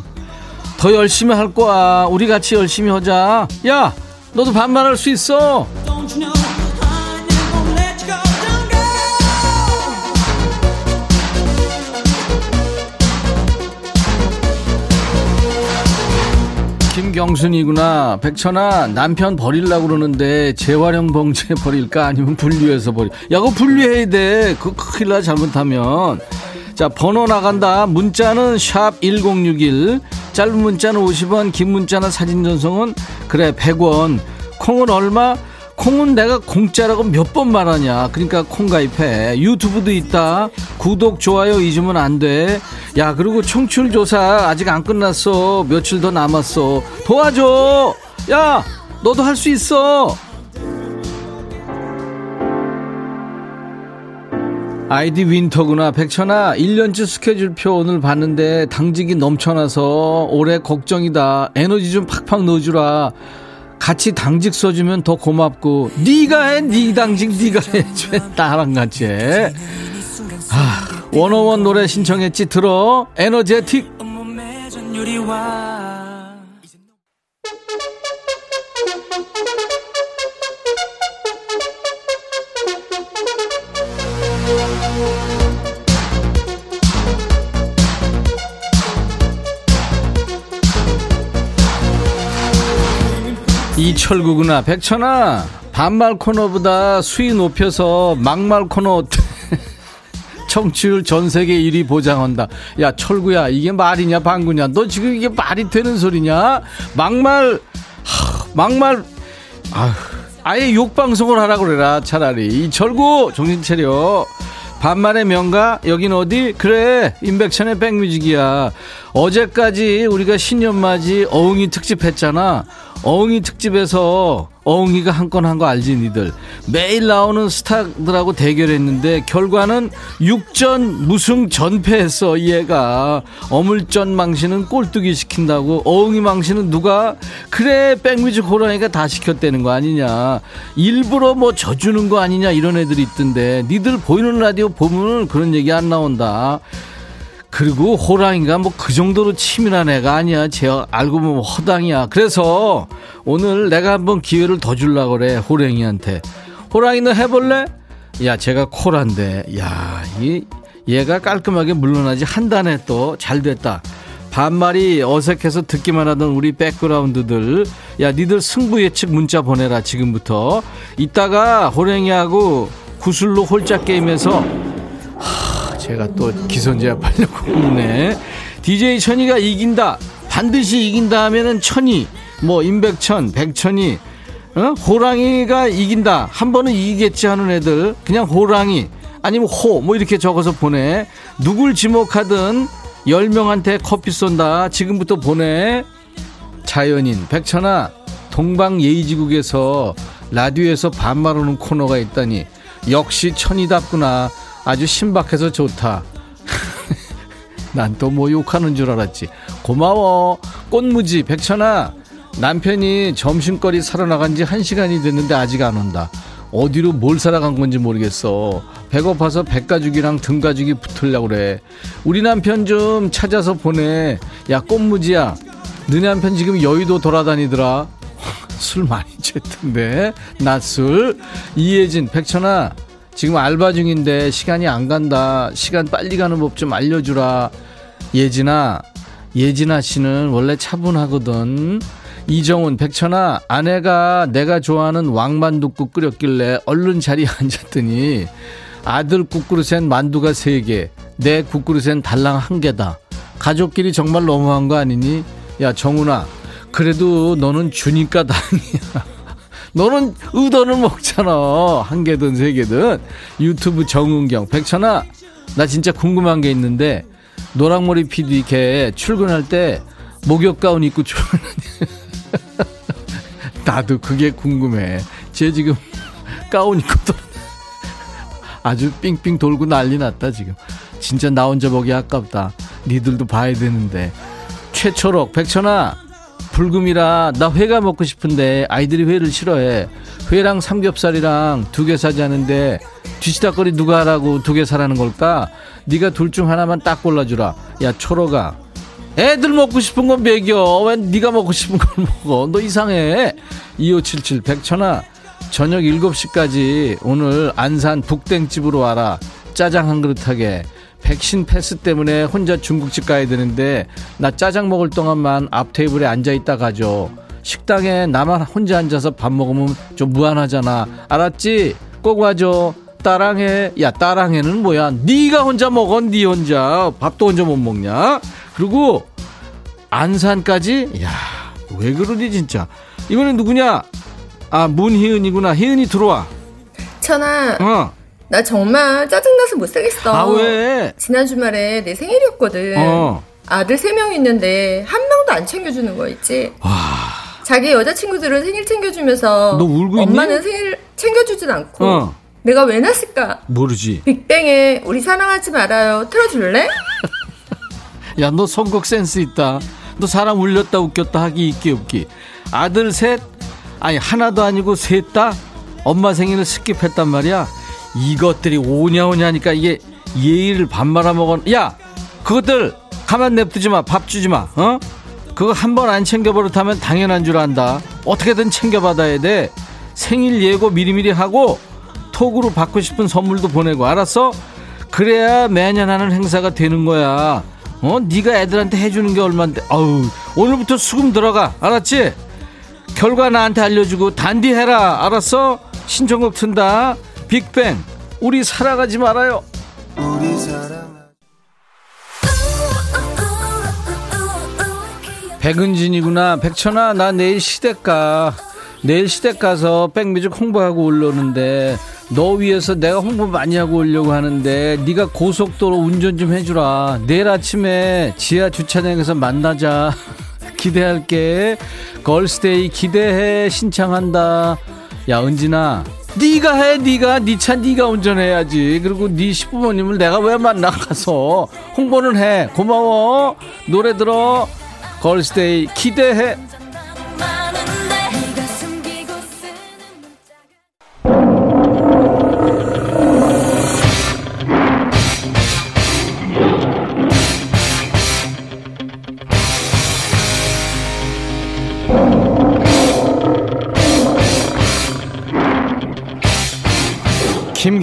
더 열심히 할 거야. 우리 같이 열심히 하자. 야, 너도 반말할 수 있어. 김 경순이구나. 백천아, 남편 버릴라고 그러는데 재활용 봉지에 (laughs) 버릴까? 아니면 분리해서 버릴. 야, 그거 분리해야 돼. 그거 큰일 나, 잘못하면. 자, 번호 나간다. 문자는 샵 1061. 짧은 문자는 50원, 긴 문자나 사진 전송은 그래, 100원. 콩은 얼마? 콩은 내가 공짜라고 몇 번 말하냐. 그러니까 콩 가입해. 유튜브도 있다. 구독, 좋아요 잊으면 안 돼. 야, 그리고 청취율 조사 아직 안 끝났어. 며칠 더 남았어. 도와줘! 야! 너도 할 수 있어! 아이디 윈터구나. 백천아, 1년치 스케줄표 오늘 봤는데 당직이 넘쳐나서 올해 걱정이다. 에너지 좀 팍팍 넣어주라. 같이 당직 써주면 더 고맙고 네가 해, 네 당직 네가 해. 왜 (laughs) 나랑 같이 해. 아, 원어원 노래 신청했지 들어. 에너제틱. 이철구구나 백천아 반말 코너보다 수위 높여서 막말 코너? (laughs) 청취율 전 세계 1위 보장한다. 야, 철구야, 이게 말이냐, 방구냐? 너 지금 이게 말이 되는 소리냐? 막말, 하, 막말, 아휴, 아예 욕방송을 하라 그래라, 차라리. 이 철구, 정신 차려. 반말의 명가, 여긴 어디? 그래, 임백천의 백뮤직이야. 어제까지 우리가 신년맞이 어흥이 특집 했잖아. 어흥이 특집에서 어흥이가 한 건 한 거 알지 니들? 매일 나오는 스타들하고 대결했는데 결과는 6전 무승 전패했어 얘가. 어물전 망신은 꼴뚜기 시킨다고 어흥이 망신은 누가? 그래 백뮤직 호랑이가 다 시켰다는 거 아니냐? 일부러 뭐 져주는 거 아니냐? 이런 애들이 있던데. 니들 보이는 라디오 보면 그런 얘기 안 나온다 그리고 호랑이가 뭐 그 정도로 치밀한 애가 아니야. 제 알고 보면 허당이야. 그래서 오늘 내가 한번 기회를 더 주려고 그래. 호랑이한테. 호랑이 너 해볼래? 야, 제가 콜한데. 야, 이, 얘가 깔끔하게 물러나지 한 단에 또 잘 됐다. 반말이 어색해서 듣기만 하던 우리 백그라운드들. 야, 니들 승부 예측 문자 보내라, 지금부터. 이따가 호랭이하고 구슬로 홀짝 게임에서 제가 또 기선제압하려고 했네. (laughs) DJ 천이가 이긴다. 반드시 이긴다 하면은 천이, 뭐 임백천, 백천이, 어? 호랑이가 이긴다. 한 번은 이기겠지 하는 애들 그냥 호랑이 아니면 호 뭐 이렇게 적어서 보내. 누굴 지목하든 10명한테 커피 쏜다. 지금부터 보내. 자연인 백천아 동방 예의지국에서 라디오에서 반말하는 코너가 있다니 역시 천이답구나. 아주 신박해서 좋다. (laughs) 난 또 뭐 욕하는 줄 알았지. 고마워. 꽃무지, 백천아. 남편이 점심거리 사러 나간 지한 시간이 됐는데 아직 안 온다. 어디로 뭘 사러 간 건지 모르겠어. 배고파서 백가죽이랑 등가죽이 붙으려고 그래. 우리 남편 좀 찾아서 보내. 야, 꽃무지야. 너네 남편 지금 여의도 돌아다니더라. (laughs) 술 많이 쬐던데. 낮술. 이예진, 백천아. 지금 알바 중인데 시간이 안 간다. 시간 빨리 가는 법 좀 알려주라. 예진아, 예진아 씨는 원래 차분하거든. 이정훈, 백천아, 아내가 내가 좋아하는 왕만둣국 끓였길래 얼른 자리에 (laughs) 앉았더니 아들 국그릇엔 만두가 3개, 내 국그릇엔 달랑 1개다. 가족끼리 정말 너무한 거 아니니? 야, 정훈아. 그래도 너는 주니까 다행이야. 너는 의도는 먹잖아. 한 개든 세 개든. 유튜브 정은경. 백천아, 나 진짜 궁금한 게 있는데, 노랑머리 PD 걔 출근할 때 목욕 가운 입고 출근하니. (laughs) 나도 그게 궁금해. 쟤 지금 가운 입고 돌 아주 삥삥 돌고 난리 났다, 지금. 진짜 나 혼자 보기 아깝다. 니들도 봐야 되는데. 최초록, 백천아, 불금이라 나 회가 먹고 싶은데 아이들이 회를 싫어해. 회랑 삼겹살이랑 두 개 사자는데 뒤치다거리 누가 하라고 두 개 사라는 걸까? 네가 둘 중 하나만 딱 골라주라. 야 초록아. 애들 먹고 싶은 건 먹여. 왜 네가 먹고 싶은 걸 (laughs) 먹어? 너 이상해. 2577 백천아. 저녁 7시까지 오늘 안산 북땡집으로 와라. 짜장 한 그릇 하게. 백신 패스 때문에 혼자 중국집 가야 되는데 나 짜장 먹을 동안만 앞 테이블에 앉아 있다 가죠. 식당에 나만 혼자 앉아서 밥 먹으면 좀 무안하잖아. 알았지? 꼭 와줘. 따랑해. 야 따랑해는 뭐야? 네가 혼자 먹어. 네 혼자 밥도 혼자 못 먹냐? 그리고 안산까지? 야 왜 그러니 진짜? 이번엔 누구냐? 아 문희은이구나. 희은이 들어와. 천아, 어. 나 정말 짜증나서 못 살겠어. 아 왜? 지난 주말에 내 생일이었거든. 어. 아들 세 명 있는데 한 명도 안 챙겨주는 거 있지? 자기 여자친구들은 생일 챙겨주면서 너 울고 있니? 엄마는 생일 챙겨주진 않고 어. 내가 왜 났을까? 모르지. 빅뱅의 우리 사랑하지 말아요 틀어줄래? (laughs) 야, 너 선곡 센스 있다. 너 사람 울렸다 웃겼다 하기 있기 없기. 아들 셋, 아니 하나도 아니고 셋 다 엄마 생일을 skip했단 말이야. 이것들이 오냐 오냐니까 이게 예의를 밥 말아 먹어. 야, 그것들 가만 냅두지 마. 밥 주지 마. 어? 그거 한 번 안 챙겨 버릇하면 당연한 줄 안다. 어떻게든 챙겨 받아야 돼. 생일 예고 미리미리 하고 톡으로 받고 싶은 선물도 보내고 알았어? 그래야 매년 하는 행사가 되는 거야. 어? 네가 애들한테 해주는 게 얼만데. 아우 오늘부터 수금 들어가. 알았지? 결과 나한테 알려주고 단디 해라. 알았어? 신청곡 튼다. 빅뱅. 우리 살아가지 말아요. 백은진이구나. 백천아, 나 내일 시댁 가. 내일 시댁 가서 백뮤직 홍보하고 올려오는데 너 위해서 내가 홍보 많이 하고 오려고 하는데 네가 고속도로 운전 좀 해주라. 내일 아침에 지하 주차장에서 만나자. (laughs) 기대할게. 걸스데이 기대해. 신청한다. 야, 은진아. 네가 해, 네가 네차 네가 운전해야지. 그리고 네 시부모님을 내가 왜 만나 가서 홍보는 해. 고마워. 노래 들어. 걸스데이 기대해.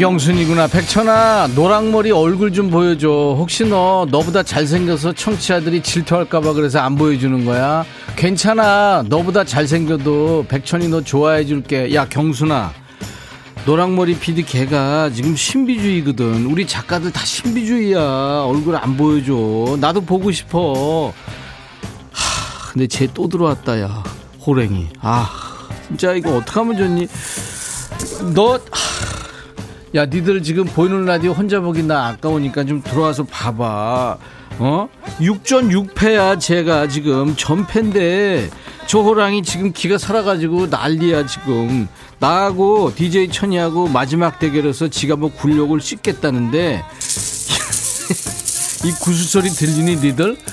김경순이구나. 백천아, 노랑머리 얼굴 좀 보여줘. 혹시 너, 너보다 잘생겨서 청취자들이 질투할까봐 그래서 안 보여주는 거야? 괜찮아. 너보다 잘생겨도 백천이 너 좋아해줄게. 야, 경순아. 노랑머리 PD 걔가 지금 신비주의거든. 우리 작가들 다 신비주의야. 얼굴 안 보여줘. 나도 보고 싶어. 하, 근데 쟤 또 들어왔다, 야. 호랭이. 아, 진짜 이거 어떡하면 좋니? 너, 하, 야, 니들 지금 보이는 라디오 혼자 보기 나 아까우니까 좀 들어와서 봐봐. 어? 6전 6패야, 제가 지금 전패인데. 저 호랑이 지금 기가 살아가지고 난리야, 지금. 나하고 DJ 천이하고 마지막 대결에서 지가 뭐 굴욕을 씻겠다는데. (laughs) 이 구슬소리 들리니, 니들? (laughs)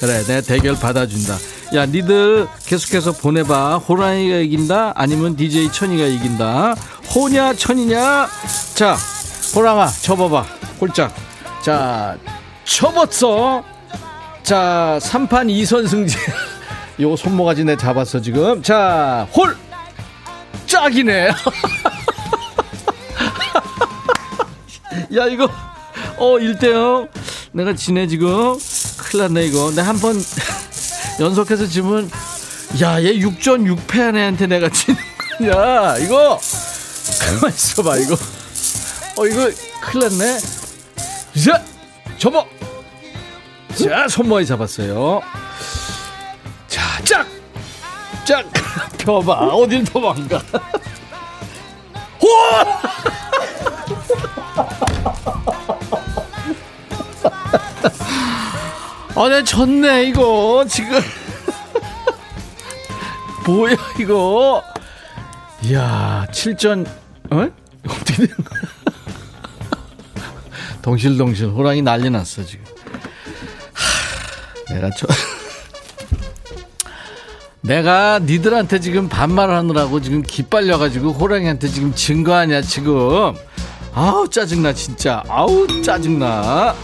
그래, 내가 대결 받아준다. 야, 니들 계속해서 보내봐. 호랑이가 이긴다? 아니면 DJ 천이가 이긴다? 호냐, 천이냐? 자, 호랑아, 접어봐. 홀짝. 자, 접었어. 자, 3판 2선 승제. 요 손모가지 내 잡았어, 지금. 자, 홀! 짝이네. (laughs) 야, 이거, 어, 1대0. 내가 지네, 지금. 큰일 났네, 이거. 내가 한번 연속해서 지면, 야, 얘 6전 6패한 애한테 내가 지는 거냐. 이거, 가만 있어 봐 이거. 어 이거 큰일 났네. 자, 접어. 자, 손모이 잡았어요. 자, 짝! 짝! (laughs) 펴봐. 어딜 도망가. (laughs) 호! 아, 내 졌네, 이거. 지금. (laughs) 뭐야, 이거. 이야, 7전, 어? 어떻게 된 거야? (laughs) 덩실덩실 호랑이 난리 났어, 지금. 하, 내가 저. (laughs) 내가 니들한테 지금 반말하느라고 지금 기빨려가지고 호랑이한테 지금 아니야, 지금. 아우, 짜증나, 진짜. 아우, 짜증나.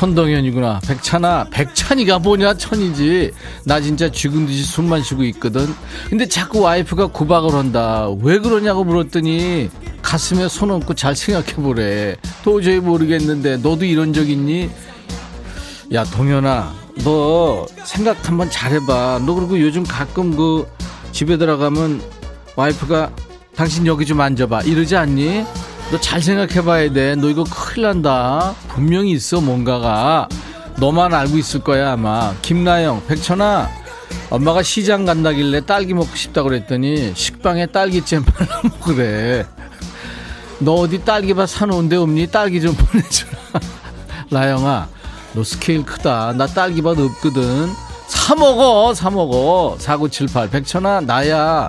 손동현이구나. 백찬아, 백찬이가 뭐냐, 천이지. 나 진짜 죽은 듯이 숨만 쉬고 있거든. 근데 자꾸 와이프가 구박을 한다. 왜 그러냐고 물었더니 가슴에 손 얹고 잘 생각해보래. 도저히 모르겠는데, 너도 이런 적 있니? 야, 동현아, 너 생각 한번 잘해봐. 너 그리고 요즘 가끔 그 집에 들어가면 와이프가 당신 여기 좀 앉아봐. 이러지 않니? 너 잘 생각해봐야 돼. 너 이거 큰일 난다. 분명히 있어, 뭔가가. 너만 알고 있을 거야, 아마. 김나영, 백천아. 엄마가 시장 간다길래 딸기 먹고 싶다고 그랬더니 식빵에 딸기잼 발라 (laughs) 먹으래. 너 어디 딸기밭 사놓은 데 없니? 딸기 좀 보내주라. (laughs) 나영아, 너 스케일 크다. 나 딸기밭 없거든. 사먹어, 사먹어. 4978. 백천아, 나야.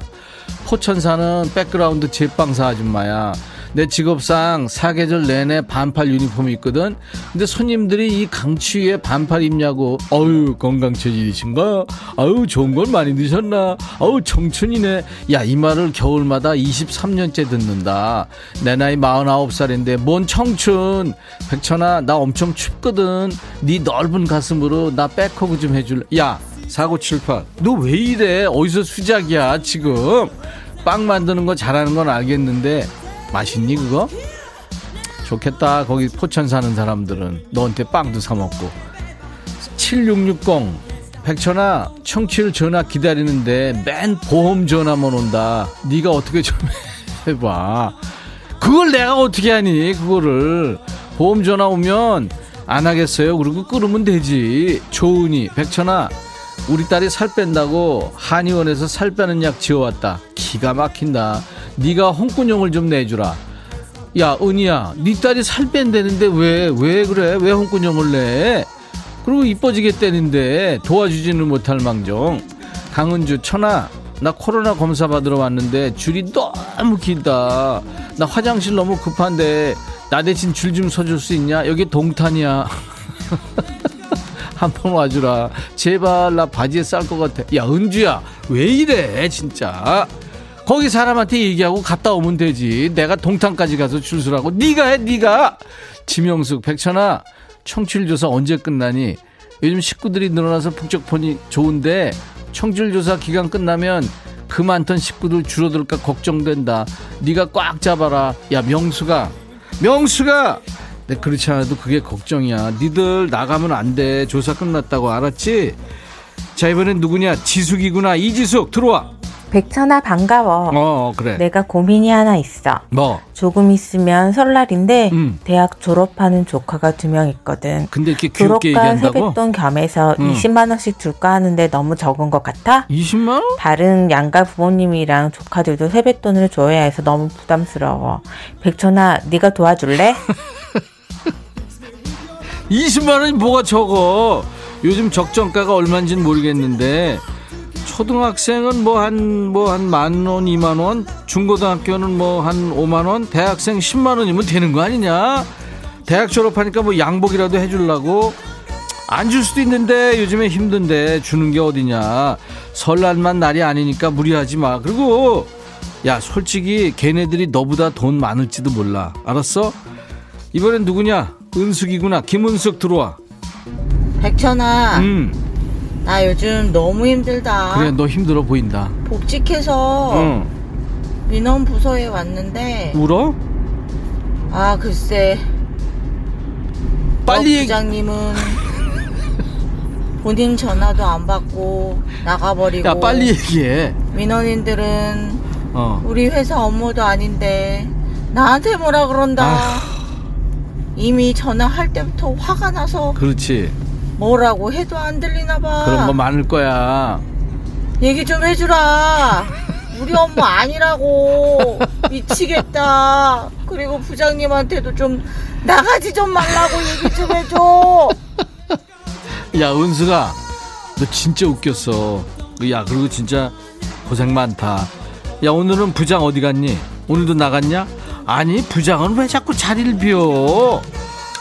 포천 사는 백그라운드 제빵사 아줌마야. 내 직업상 사계절 내내 반팔 유니폼이 있거든. 근데 손님들이 이 강추위에 반팔 입냐고. 어유 건강 체질이신가? 아유 좋은 걸 많이 드셨나? 아유 청춘이네. 야 이 말을 겨울마다 23년째 듣는다. 내 나이 49살인데 뭔 청춘? 백천아 나 엄청 춥거든. 네 넓은 가슴으로 나 back hug 좀 해줄래? 야 4978. 너 왜 이래? 어디서 수작이야 지금? 빵 만드는 거 잘하는 건 알겠는데 맛있니 그거? 좋겠다. 거기 포천 사는 사람들은 너한테 빵도 사 먹고. 7660 백천아 청취율 전화 기다리는데 맨 보험 전화만 온다. 네가 어떻게 좀 (laughs) 해봐. 그걸 내가 어떻게 하니 그거를. 보험 전화 오면 안 하겠어요? 그리고 끊으면 되지. 조은이 백천아 우리 딸이 살 뺀다고 한의원에서 살 빼는 약 지어왔다. 기가 막힌다 네가 홍군용을 좀 내주라. 야 은희야 네 딸이 살 뺀다는데 왜 왜 그래? 왜 홍군용을 내? 그리고 이뻐지겠다는데 도와주지는 못할 망정. 강은주 천아 나 코로나 검사 받으러 왔는데 줄이 너무 길다. 나 화장실 너무 급한데 나 대신 줄 좀 서줄 수 있냐? 여기 동탄이야. (laughs) 한 번 와주라. 제발 나 바지에 쌀 것 같아. 야 은주야 왜 이래 진짜 거기 사람한테 얘기하고 갔다 오면 되지. 내가 동탄까지 가서 줄 서라고. 네가 해 네가. 지명숙 백천아 청취율 조사 언제 끝나니? 요즘 식구들이 늘어나서 북적폰이 좋은데 청취율 조사 기간 끝나면 그 많던 식구들 줄어들까 걱정된다. 네가 꽉 잡아라. 야 명수가. 명수가! 내 그렇지 않아도 그게 걱정이야. 니들 나가면 안 돼. 조사 끝났다고 알았지? 자 이번엔 누구냐? 지숙이구나. 이지숙 들어와 백천아 반가워. 어 그래 내가 고민이 하나 있어. 뭐 조금 있으면 설날인데 음. 대학 졸업하는 조카가 두 명 있거든. 근데 이렇게 귀엽게 졸업과 얘기한다고 세뱃돈 겸해서 음. 20만 원씩 줄까 하는데 너무 적은 것 같아? 20만 원? 다른 양가 부모님이랑 조카들도 세뱃돈을 줘야 해서 너무 부담스러워. 백천아, 네가 도와줄래? (laughs) 20만 원이 뭐가 적어 요즘 적정가가 얼마인지는 모르겠는데 초등학생은 뭐 한 뭐 한 만 원, 이만 원, 중고등학교는 뭐한 5만 원, 대학생 10만 원이면 되는 거 아니냐? 대학 졸업하니까 뭐 양복이라도 해주려고 안 줄 수도 있는데 요즘에 힘든데 주는 게 어디냐? 설날만 날이 아니니까 무리하지 마. 그리고 야 솔직히 걔네들이 너보다 돈 많을지도 몰라. 알았어? 이번엔 누구냐? 은숙이구나. 김은숙 들어와. 백천아, 음 나 요즘 너무 힘들다. 그래 너 힘들어 보인다. 복직해서 응. 민원 부서에 왔는데, 울어? 아 글쎄, 빨리 얘기- 부장님은 (laughs) 본인 전화도 안 받고 나가버리고, 야 빨리 얘기해. 민원인들은 어. 우리 회사 업무도 아닌데 나한테 뭐라 그런다. 이미 전화할 때부터 화가 나서 그렇지. 뭐라고 해도 안 들리나 봐. 그런 거 많을 거야. 얘기 좀 해주라. 우리 업무 아니라고. (laughs) 미치겠다. 그리고 부장님한테도 좀 나가지 좀 말라고 얘기 좀 해줘. 야, 은수가, 너 진짜 웃겼어. 야, 그리고 진짜 고생 많다. 야, 오늘은 부장 어디 갔니? 오늘도 나갔냐? 아니, 부장은 왜 자꾸 자리를 비워?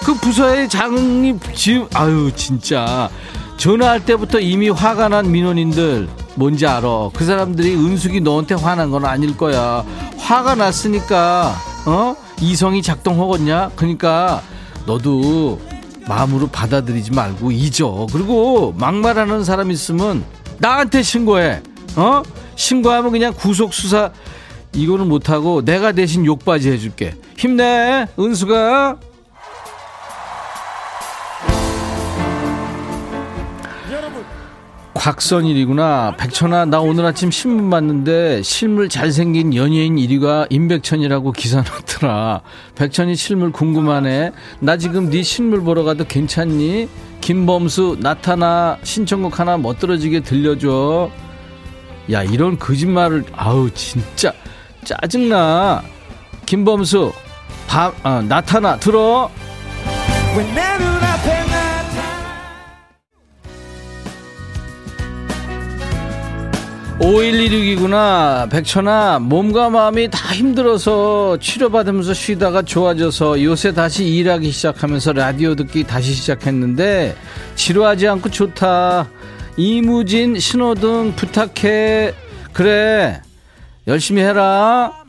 그 부서의 장이 지금, 아유, 진짜. 전화할 때부터 이미 화가 난 민원인들, 뭔지 알아. 그 사람들이 은숙이 너한테 화난 건 아닐 거야. 화가 났으니까, 어? 이성이 작동하겠냐? 그러니까, 너도 마음으로 받아들이지 말고 잊어. 그리고 막말하는 사람 있으면 나한테 신고해. 어? 신고하면 그냥 구속 수사 이거는 못하고 내가 대신 욕바지 해줄게. 힘내, 은수가. 곽선일이구나. 백천아, 나 오늘 아침 신문 봤는데 실물 잘생긴 연예인 1위가 임백천이라고 기사 났더라. 백천이 실물 궁금하네. 나 지금 네 실물 보러 가도 괜찮니? 김범수 나타나 신청곡 하나 멋들어지게 들려줘. 야, 이런 거짓말을 아우 진짜 짜증나. 김범수 밤 아, 나타나 들어. 5116이구나. 백천아, 몸과 마음이 다 힘들어서 치료받으면서 쉬다가 좋아져서 요새 다시 일하기 시작하면서 라디오 듣기 다시 시작했는데 치료하지 않고 좋다. 이무진 신호등 부탁해. 그래. 열심히 해라.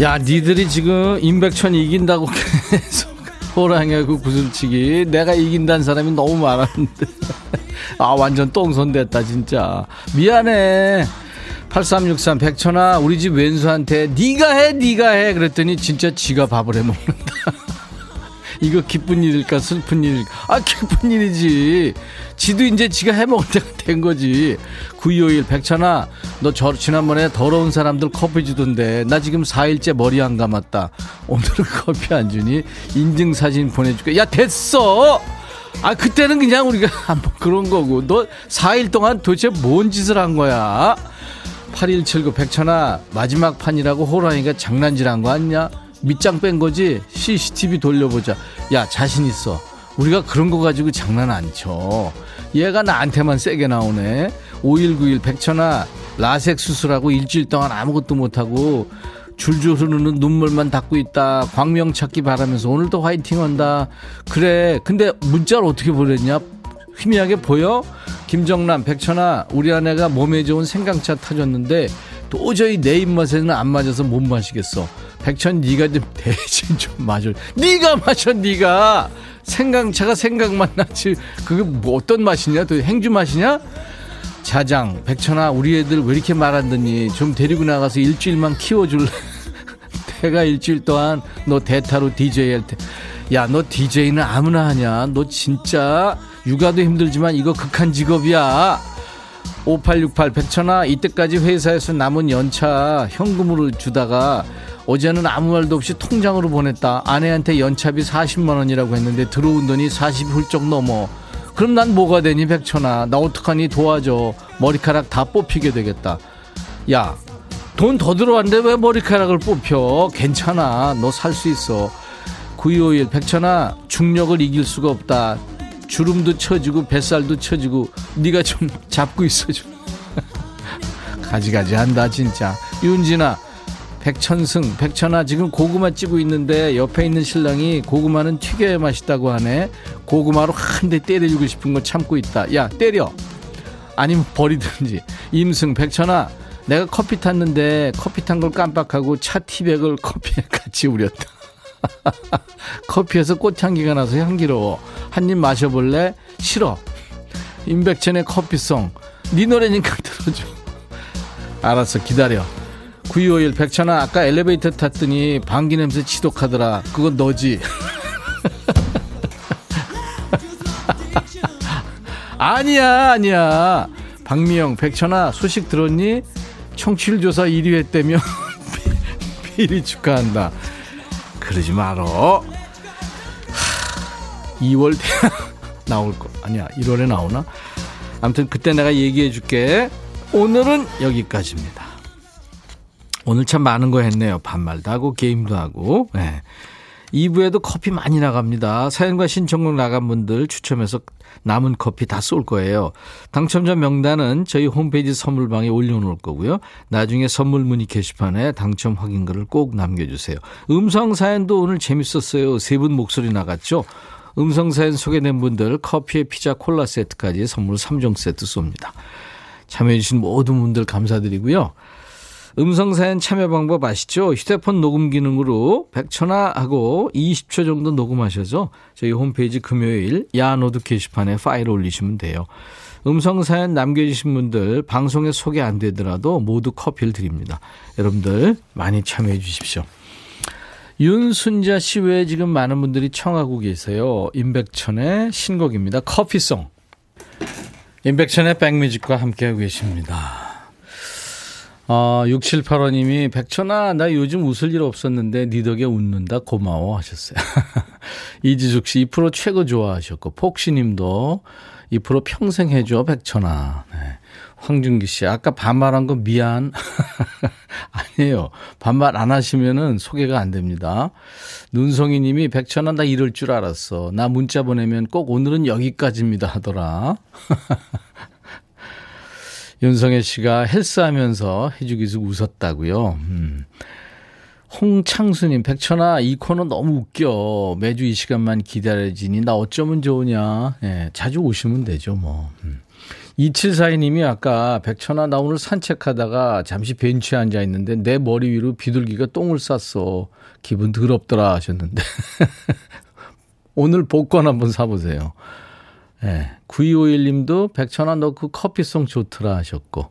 야, 니들이 지금 임백천 이긴다고 계속 호랑이하고 구슬치기. 내가 이긴다는 사람이 너무 많았는데. 아, 완전 똥손 됐다, 진짜. 미안해. 8363 백천아 우리 집 왼수한테 네가 해 네가 해 그랬더니 진짜 지가 밥을 해 먹는다 이거 기쁜 일일까 슬픈 일일까? 아 기쁜 일이지. 지도 이제 지가 해 먹을 때가 된 거지. 9251 백천아 너 저 지난번에 더러운 사람들 커피 주던데 나 지금 4일째 머리 안 감았다. 오늘은 커피 안 주니 인증사진 보내줄게. 야 됐어! 아 그때는 그냥 우리가 (laughs) 한번 그런 거고. 너 4일 동안 도대체 뭔 짓을 한 거야? 8179 백천아 마지막 판이라고 호랑이가 장난질한 거 아니냐 밑장 뺀 거지? CCTV 돌려보자. 야 자신 있어. 우리가 그런 거 가지고 장난 안 쳐. 얘가 나한테만 세게 나오네. 5191 백천아 라섹 수술하고 일주일 동안 아무것도 못하고 줄줄 흐르는 눈물만 닦고 있다. 광명 찾기 바라면서 오늘도 화이팅 한다. 그래 근데 문자를 어떻게 보냈냐? 희미하게 보여? 김정남, 백천아, 우리 아내가 몸에 좋은 생강차 타줬는데 도저히 내 입맛에는 안 맞아서 못 마시겠어. 백천, 네가 좀 (laughs) 대신 좀 마셔. 네가 마셔, 네가. 생강차가 생강맛 나지. 그게 뭐 어떤 맛이냐? 또 행주 맛이냐? 자장, 백천아, 우리 애들 왜 이렇게 말 안 듣니? 좀 데리고 나가서 일주일만 키워줄래? (laughs) 내가 일주일 동안 너 대타로 DJ 할 때. 야, 너 DJ는 아무나 하냐? 너 진짜 육아도 힘들지만 이거 극한 직업이야. 5868 백천아 이때까지 회사에서 남은 연차 현금으로 주다가 어제는 아무 말도 없이 통장으로 보냈다. 아내한테 연차비 40만 원이라고 했는데 들어온 돈이 40이 훌쩍 넘어. 그럼 난 뭐가 되니 백천아? 나 어떡하니? 도와줘. 머리카락 다 뽑히게 되겠다. 야 돈 더 들어왔는데 왜 머리카락을 뽑혀? 괜찮아. 너 살 수 있어. 9251 백천아 중력을 이길 수가 없다. 주름도 쳐지고 뱃살도 쳐지고 네가 좀 (laughs) 잡고 있어 좀 (laughs) 가지가지 한다 진짜. 윤진아 백천승 백천아 지금 고구마 찌고 있는데 옆에 있는 신랑이 고구마는 튀겨야 맛있다고 하네. 고구마로 한 대 때려주고 싶은 거 참고 있다. 야 때려. 아니면 버리든지. 임승 백천아 내가 커피 탔는데 커피 탄 걸 깜빡하고 차 티백을 커피에 (laughs) 같이 우렸다. (laughs) 커피에서 꽃향기가 나서 향기로워. 한 입 마셔볼래? 싫어. 임백천의 커피송. 네 노래니까 (laughs) 들어줘. 알았어 기다려 9251 백천아 아까 엘리베이터 탔더니 방귀 냄새 지독하더라. 그건 너지. (laughs) 아니야 아니야. 박미영 백천아 소식 들었니? 청취율 조사 1위 했다며 (laughs) 미리 축하한다. 그러지 말어. 2월 (laughs) 나올 거. 아니야 1월에 나오나? 아무튼 그때 내가 얘기해 줄게. 오늘은 여기까지입니다 오늘 참 많은 거 했네요 반말도 하고 게임도 하고 네. 2부에도 커피 많이 나갑니다. 사연과 신청곡 나간 분들 추첨해서 남은 커피 다 쏠 거예요. 당첨자 명단은 저희 홈페이지 선물방에 올려놓을 거고요. 나중에 선물 문의 게시판에 당첨 확인글을 꼭 남겨주세요. 음성 사연도 오늘 재밌었어요. 세 분 목소리 나갔죠? 음성 사연 소개된 분들 커피에 피자 콜라 세트까지 선물 3종 세트 쏩니다. 참여해주신 모든 분들 감사드리고요. 음성사연 참여 방법 아시죠? 휴대폰 녹음 기능으로 100초나 하고 20초 정도 녹음하셔서 저희 홈페이지 금요일 야노드 게시판에 파일 올리시면 돼요. 음성사연 남겨주신 분들 방송에 소개 안 되더라도 모두 커피를 드립니다. 여러분들 많이 참여해 주십시오. 윤순자 씨 외에 지금 많은 분들이 청하고 계세요. 임백천의 신곡입니다. 커피송. 임백천의 백뮤직과 함께하고 계십니다. 어, 6785님이 백천아 나 요즘 웃을 일 없었는데 니 덕에 웃는다 고마워 하셨어요. (laughs) 이지숙 씨 2% 최고 좋아하셨고 폭시 님도 2% 평생 해줘 백천아. 네. 황준기 씨 아까 반말한 거 미안. (laughs) 아니에요. 반말 안 하시면은 소개가 안 됩니다. 눈송이 님이 백천아 나 이럴 줄 알았어. 나 문자 보내면 꼭 오늘은 여기까지입니다 하더라. (laughs) 윤성애 씨가 헬스하면서 해주기서 웃었다고요. 음. 홍창수님, 백천아, 이 코너 너무 웃겨. 매주 이 시간만 기다려지니 나 어쩌면 좋으냐. 예, 자주 오시면 되죠, 뭐. 음. 2742님이 아까 백천아, 나 오늘 산책하다가 잠시 벤치에 앉아 있는데 내 머리 위로 비둘기가 똥을 쌌어. 기분 더럽더라 하셨는데. (laughs) 오늘 복권 한번 사보세요. 예. 9251님도 백천아 너그 커피송 좋더라 하셨고.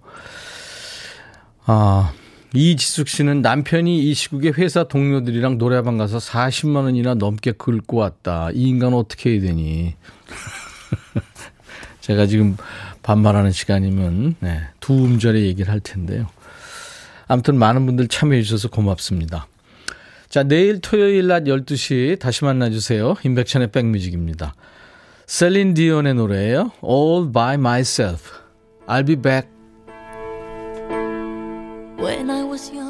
아, 이지숙 씨는 남편이 이 시국에 회사 동료들이랑 노래방 가서 40만 원이나 넘게 긁고 왔다. 이 인간 어떻게 해야 되니? (laughs) 제가 지금 반말하는 시간이면 네, 두 음절의 얘기를 할 텐데요. 아무튼 많은 분들 참여해 주셔서 고맙습니다. 자, 내일 토요일 낮 12시 다시 만나 주세요. 임백천의 백뮤직입니다. 셀린 디온의 노래예요. All by myself. I'll be back. When I was young